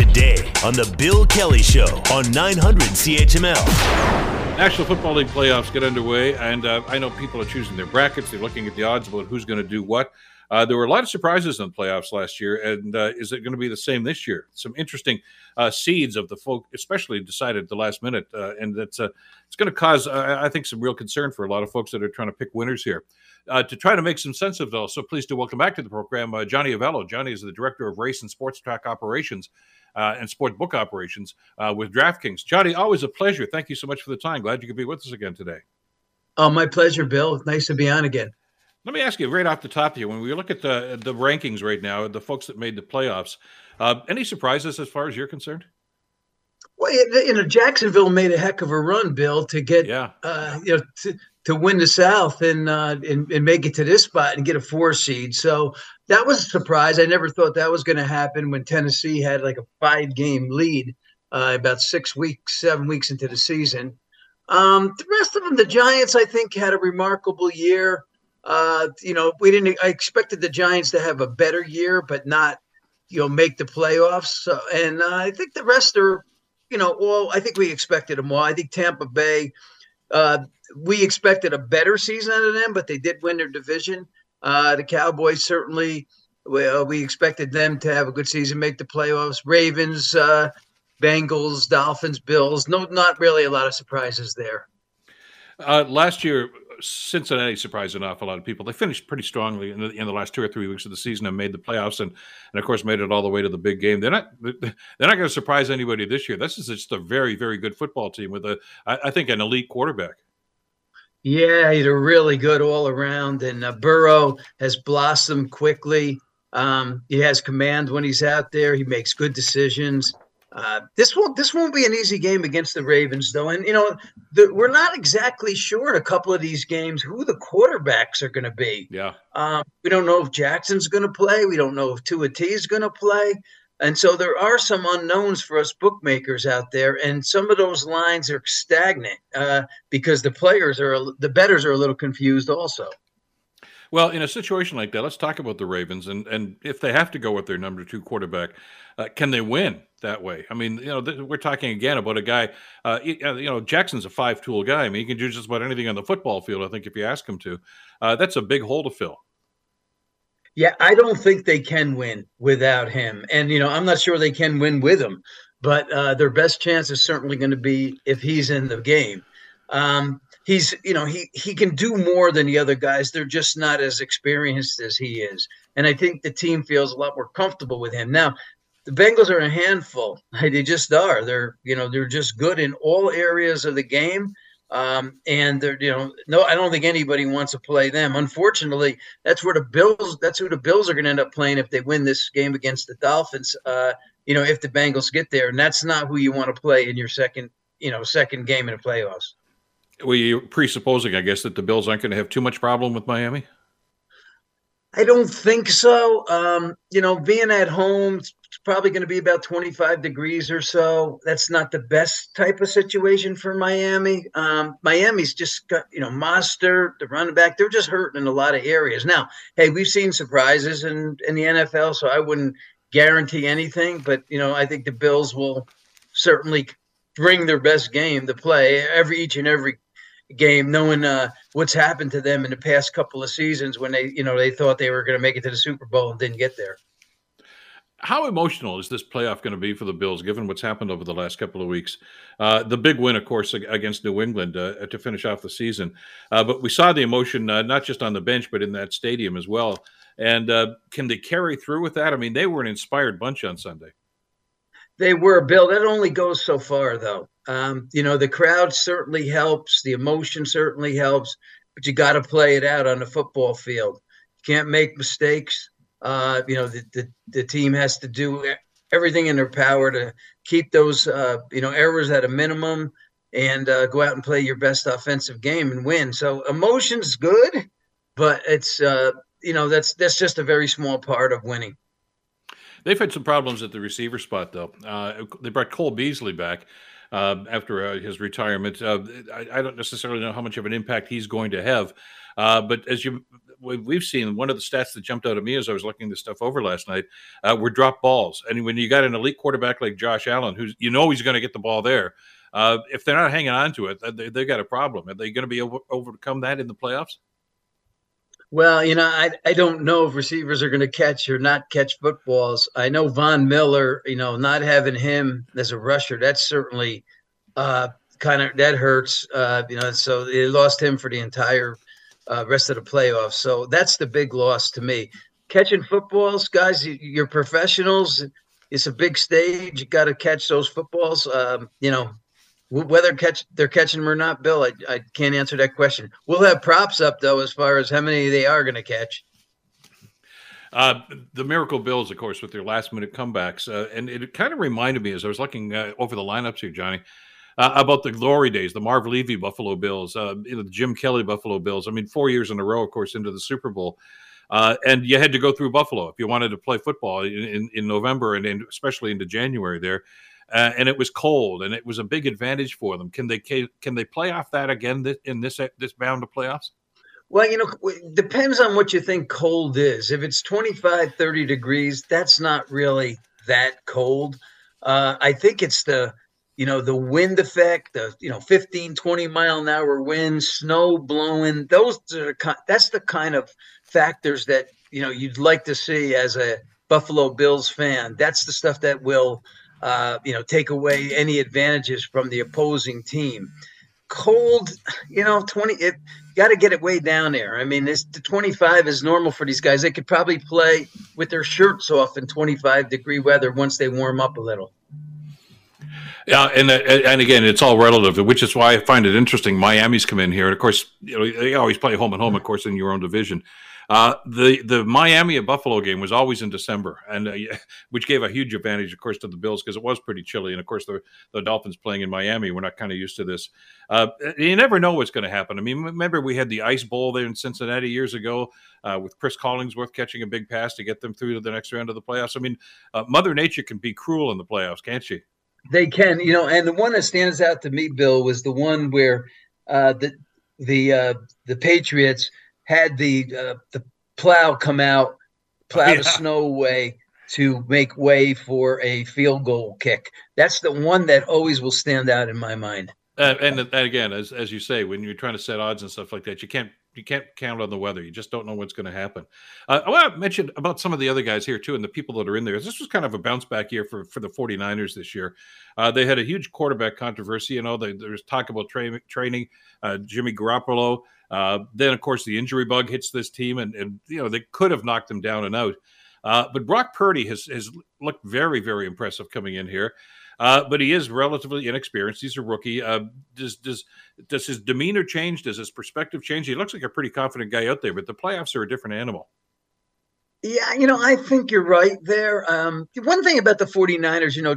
today on The Bill Kelly Show on 900 CHML. National Football League playoffs get underway, and uh, I know people are choosing their brackets. They're looking at the odds about who's going to do what. Uh, there were a lot of surprises in the playoffs last year, and uh, is it going to be the same this year? Some interesting uh, seeds of the folk, especially decided at the last minute, uh, and that's uh, it's going to cause, I think, some real concern for a lot of folks that are trying to pick winners here. to try to make some sense of it all, so pleased to welcome back to the program Johnny Avello. Johnny is the director of race and sports track operations uh, and sport book operations uh, with DraftKings. Johnny, always a pleasure. Thank you so much for the time. Glad you could be with us again today. Oh, my pleasure, Bill. Nice to be on again. Let me ask you right off the top here, when we look at the the rankings right now, the folks that made the playoffs, uh, any surprises as far as you're concerned? Well, you know, Jacksonville made a heck of a run, Bill, to get yeah. Uh, you know to, to win the South and, uh, and and make it to this spot and get a four seed. So that was a surprise. I never thought that was going to happen when Tennessee had like a five game lead uh, about six weeks, seven weeks into the season. Um, the rest of them, the Giants, I think, had a remarkable year. Uh, you know, we didn't. I expected the Giants to have a better year, but not, you know, make the playoffs. So, and uh, I think the rest are, you know, well, I think we expected them all. I think Tampa Bay. Uh, we expected a better season out of them, but they did win their division. Uh, the Cowboys certainly. Well, we expected them to have a good season, make the playoffs. Ravens, uh, Bengals, Dolphins, Bills. No, not really a lot of surprises there. Uh, last year, Cincinnati surprised an awful lot of people. They finished pretty strongly in the, in the last two or three weeks of the season and made the playoffs, and and of course made it all the way to the big game. They're not they're not going to surprise anybody this year. This is just a very very good football team with a I, I think an elite quarterback. Yeah, they're really good all around, and uh, Burrow has blossomed quickly. Um, he has command when he's out there. He makes good decisions. Uh, this won't this won't be an easy game against the Ravens, though, and you know the, we're not exactly sure in a couple of these games who the quarterbacks are going to be. Yeah, um, we don't know if Jackson's going to play. We don't know if Tua T is going to play, and so there are some unknowns for us bookmakers out there, and some of those lines are stagnant uh, because the players are the betters are a little confused also. Well, in a situation like that, let's talk about the Ravens and and if they have to go with their number two quarterback, uh, can they win that way? I mean, you know, th- we're talking again about a guy. Uh, you know, Jackson's a five tool guy. I mean, he can do just about anything on the football field. I think if you ask him to, uh, that's a big hole to fill. Yeah, I don't think they can win without him, and you know, I'm not sure they can win with him. But uh, their best chance is certainly going to be if he's in the game. Um, he's you know he he can do more than the other guys. They're just not as experienced as he is, and I think the team feels a lot more comfortable with him now. The Bengals are a handful. They just are. They're you know they're just good in all areas of the game. Um, and they're you know no I don't think anybody wants to play them. Unfortunately, that's where the Bills that's who the Bills are going to end up playing if they win this game against the Dolphins. Uh, you know if the Bengals get there, and that's not who you want to play in your second you know second game in the playoffs were you presupposing, I guess, that the Bills aren't going to have too much problem with Miami? I don't think so. Um, you know, being at home, it's probably going to be about 25 degrees or so. That's not the best type of situation for Miami. Um, Miami's just got, you know, Mostert, the running back, they're just hurting in a lot of areas. Now, hey, we've seen surprises in, in the NFL, so I wouldn't guarantee anything, but, you know, I think the Bills will certainly bring their best game to play every each and every game, knowing uh, what's happened to them in the past couple of seasons when they, you know, they thought they were going to make it to the Super Bowl and didn't get there. How emotional is this playoff going to be for the Bills, given what's happened over the last couple of weeks? Uh, the big win, of course, against New England uh, to finish off the season. Uh, but we saw the emotion uh, not just on the bench, but in that stadium as well. And uh, can they carry through with that? I mean, they were an inspired bunch on Sunday. They were, Bill. That only goes so far, though. Um, you know, the crowd certainly helps, the emotion certainly helps, but you got to play it out on the football field. You can't make mistakes. Uh, you know, the, the, the team has to do everything in their power to keep those, uh, you know, errors at a minimum and uh, go out and play your best offensive game and win. So emotion's good, but it's, uh, you know, that's that's just a very small part of winning. They've had some problems at the receiver spot, though. Uh, they brought Cole Beasley back. uh, after uh, his retirement. Uh, I, I, don't necessarily know how much of an impact he's going to have, uh, but as you we've seen, one of the stats that jumped out at me as I was looking this stuff over last night uh, were drop balls. And when you got an elite quarterback like Josh Allen, who's you know he's going to get the ball there, if they're not hanging on to it, they, they got a problem. Are they going to be able to overcome that in the playoffs? Well, you know, I, I don't know if receivers are going to catch or not catch footballs. I know Von Miller, you know, not having him as a rusher, that's certainly uh, kind of that hurts. Uh, you know, so they lost him for the entire uh, rest of the playoffs. So that's the big loss to me. Catching footballs, guys, you're professionals. It's a big stage. You got to catch those footballs. Um, you know, whether catch they're catching them or not, Bill, I, I can't answer that question. We'll have props up though as far as how many they are going to catch. Uh, the Miracle Bills, of course, with their last minute comebacks, uh, and it kind of reminded me as I was looking uh, over the lineups here, Johnny, uh, about the glory days, the Marv Levy Buffalo Bills, uh, the Jim Kelly Buffalo Bills. I mean, four years in a row, of course, into the Super Bowl. Uh, and you had to go through Buffalo if you wanted to play football in, in, in November and in, especially into January there uh, and it was cold, and it was a big advantage for them. Can they can they play off that again in this this bound of playoffs? Well, you know, it depends on what you think cold is. If it's 25, 30 degrees, that's not really that cold. Uh, I think it's the, you know, the wind effect, the, you know, 15, 20 mile an hour wind, snow blowing. Those are, that's the kind of factors that, you know, you'd like to see as a Buffalo Bills fan. That's the stuff that will uh, you know, take away any advantages from the opposing team. Cold, you know, 20, it got to get it way down there. I mean, this the 25 is normal for these guys. They could probably play with their shirts off in 25 degree weather once they warm up a little. Yeah, and and again, it's all relative, which is why I find it interesting. Miami's come in here, and of course, you know, they always play home and home, of course, in your own division. Uh, the the Miami and Buffalo game was always in December, and uh, which gave a huge advantage, of course, to the Bills because it was pretty chilly, and of course the the Dolphins playing in Miami, we're not kind of used to this. Uh, you never know what's going to happen. I mean, remember we had the Ice Bowl there in Cincinnati years ago uh, with Cris Collinsworth catching a big pass to get them through to the next round of the playoffs. I mean, uh, Mother Nature can be cruel in the playoffs, can't she? They can, you know. And the one that stands out to me, Bill, was the one where the the the Patriots had the uh, the plow come out, plow yeah. the snow away to make way for a field goal kick. That's the one that always will stand out in my mind. Uh, and, and again, as as you say, when you're trying to set odds and stuff like that, you can't you can't count on the weather. You just don't know what's going to happen. Uh, I want to mention about some of the other guys here too, and the people that are in there. This was kind of a bounce back year for for the 49ers this year. Uh, they had a huge quarterback controversy. You know, they, there's talk about tra- training uh, Jimmy Garoppolo. Uh, then, of course, the injury bug hits this team, and, and you know they could have knocked them down and out. Uh, but Brock Purdy has has looked very, very impressive coming in here. Uh, but he is relatively inexperienced. He's a rookie. Uh, does does does his demeanor change? Does his perspective change? He looks like a pretty confident guy out there, but the playoffs are a different animal. Yeah, you know, I think you're right there. Um, one thing about the 49ers, you know,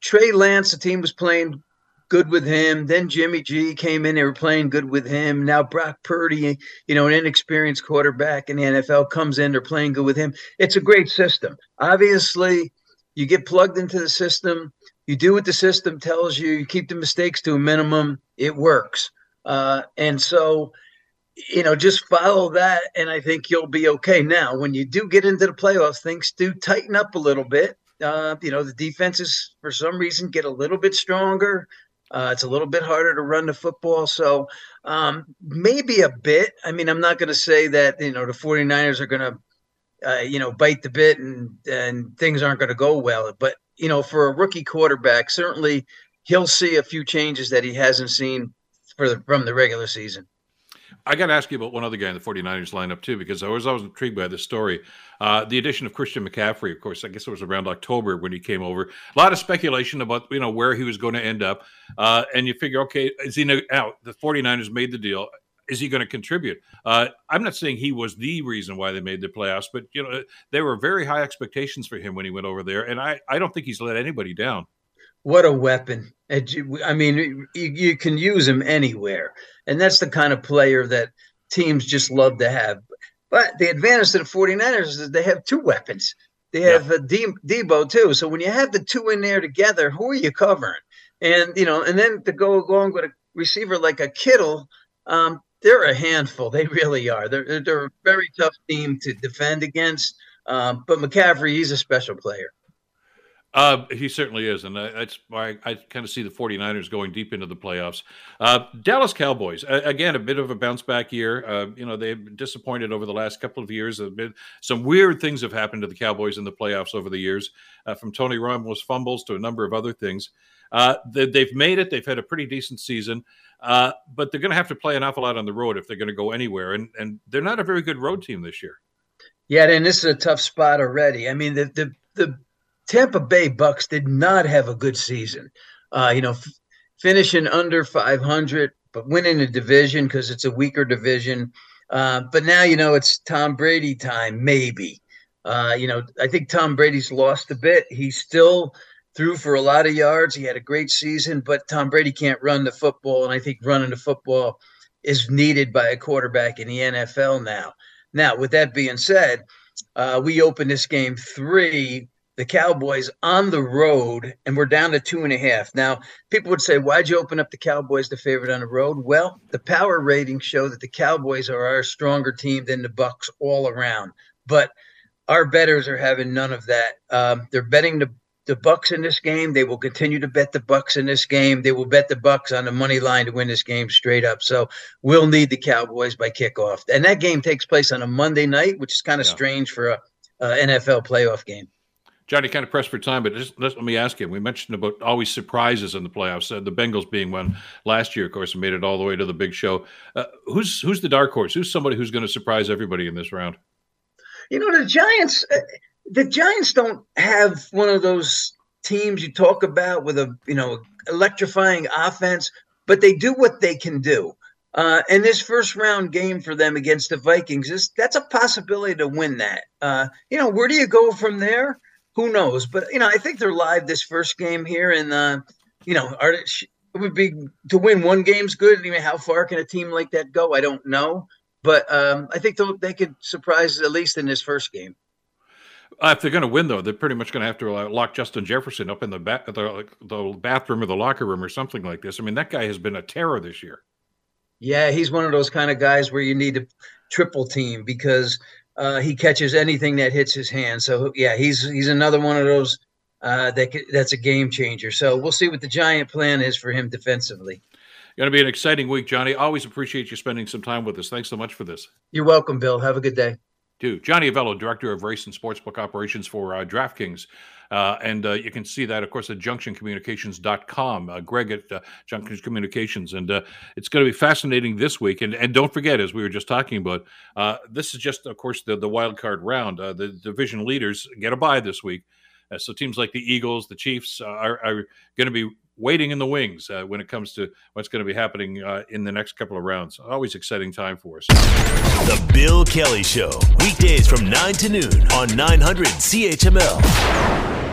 Trey Lance, the team was playing good with him. Then Jimmy G came in, they were playing good with him. Now Brock Purdy, you know, an inexperienced quarterback in the NFL comes in, they're playing good with him. It's a great system. Obviously, you get plugged into the system, you do what the system tells you, you keep the mistakes to a minimum, it works. Uh, and so, you know, just follow that, and I think you'll be okay. Now, when you do get into the playoffs, things do tighten up a little bit. Uh, you know, the defenses, for some reason, get a little bit stronger. Uh, it's a little bit harder to run the football. So um, maybe a bit. I mean, I'm not going to say that, you know, the 49ers are going to, uh, you know, bite the bit and, and things aren't going to go well. But, you know, for a rookie quarterback, certainly he'll see a few changes that he hasn't seen the, from the regular season. I got to ask you about one other guy in the 49ers lineup, too, because I was always intrigued by this story. Uh, the addition of Christian McCaffrey, of course, I guess it was around October when he came over. A lot of speculation about, you know, where he was going to end up. Uh, and you figure, okay, is he out? The 49ers made the deal. Is he going to contribute? Uh, I'm not saying he was the reason why they made the playoffs, but, you know, there were very high expectations for him when he went over there. And I, I don't think he's let anybody down. What a weapon. I mean, you, can use him anywhere. And that's the kind of player that teams just love to have. But the advantage to the 49ers is they have two weapons. They have yeah. a De- Deebo too. So when you have the two in there together, who are you covering? and you know, and then to go along with a receiver like a Kittle, um, they're a handful. They really are. They're they're a very tough team to defend against. Um, but McCaffrey, he's a special player. Uh, he certainly is. And that's why I, I kind of see the 49ers going deep into the playoffs. Uh, Dallas Cowboys, uh, again, a bit of a bounce back year. Uh, you know, they've been disappointed over the last couple of years. Been, some weird things have happened to the Cowboys in the playoffs over the years, uh, from Tony Romo's fumbles to a number of other things. Uh, they, have made it. They've had a pretty decent season, but they're going to have to play an awful lot on the road if they're going to go anywhere. And, and they're not a very good road team this year. Yeah, and this is a tough spot already. I mean, the the the Tampa Bay Bucks did not have a good season. Uh, you know, f- finishing under 500, but winning a division because it's a weaker division. Uh, but now, you know, it's Tom Brady time, maybe. Uh, you know, I think Tom Brady's lost a bit. He still threw for a lot of yards. He had a great season, but Tom Brady can't run the football. And I think running the football is needed by a quarterback in the NFL now. Now, with that being said, uh, we open this game three the Cowboys on the road, and we're down to two and a half. Now, people would say, why'd you open up the Cowboys the favorite on the road? Well, the power ratings show that the Cowboys are our stronger team than the Bucks all around. But our betters are having none of that. Um, they're betting the the Bucks in this game. They will continue to bet the Bucks in this game. They will bet the Bucks on the money line to win this game straight up. So we'll need the Cowboys by kickoff, and that game takes place on a Monday night, which is kind of yeah. strange for a, a NFL playoff game. Johnny, kind of pressed for time, but just let me ask you. We mentioned about always surprises in the playoffs. Uh, the Bengals being one last year, of course, made it all the way to the big show. Uh, who's who's the dark horse? Who's somebody who's going to surprise everybody in this round? You know, the Giants. Uh, the Giants don't have one of those teams you talk about with a you know electrifying offense, but they do what they can do. Uh, and this first round game for them against the Vikings is that's a possibility to win that. Uh, you know, where do you go from there? who knows? But you know, I think they're live this first game here, and uh, you know, are it would be to win one game's good. I mean, how far can a team like that go? I don't know, but um, I think they could surprise at least in this first game. Uh, if they're going to win, though, they're pretty much going to have to uh, lock Justin Jefferson up in the, the, the bathroom or the locker room or something like this. I mean, that guy has been a terror this year. Yeah, he's one of those kind of guys where you need to triple team because uh, he catches anything that hits his hand. So yeah, he's he's another one of those uh, that that's a game changer. So we'll see what the giant plan is for him defensively. Going to be an exciting week, Johnny. Always appreciate you spending some time with us. Thanks so much for this. You're welcome, Bill. Have a good day. Do Johnny Avello, Director of Race and Sportsbook Operations for uh, DraftKings. Uh, and uh, you can see that, of course, at junctioncommunications.com. Uh, Greg at uh, Junction Communications. And uh, it's going to be fascinating this week. And, and don't forget, as we were just talking about, uh, this is just, of course, the, the wild card round. the division leaders get a bye this week. so teams like the Eagles, the Chiefs are, are going to be waiting in the wings uh, when it comes to what's going to be happening uh, in the next couple of rounds. Always exciting time for us. The Bill Kelly Show, weekdays from 9 to noon on 900 CHML.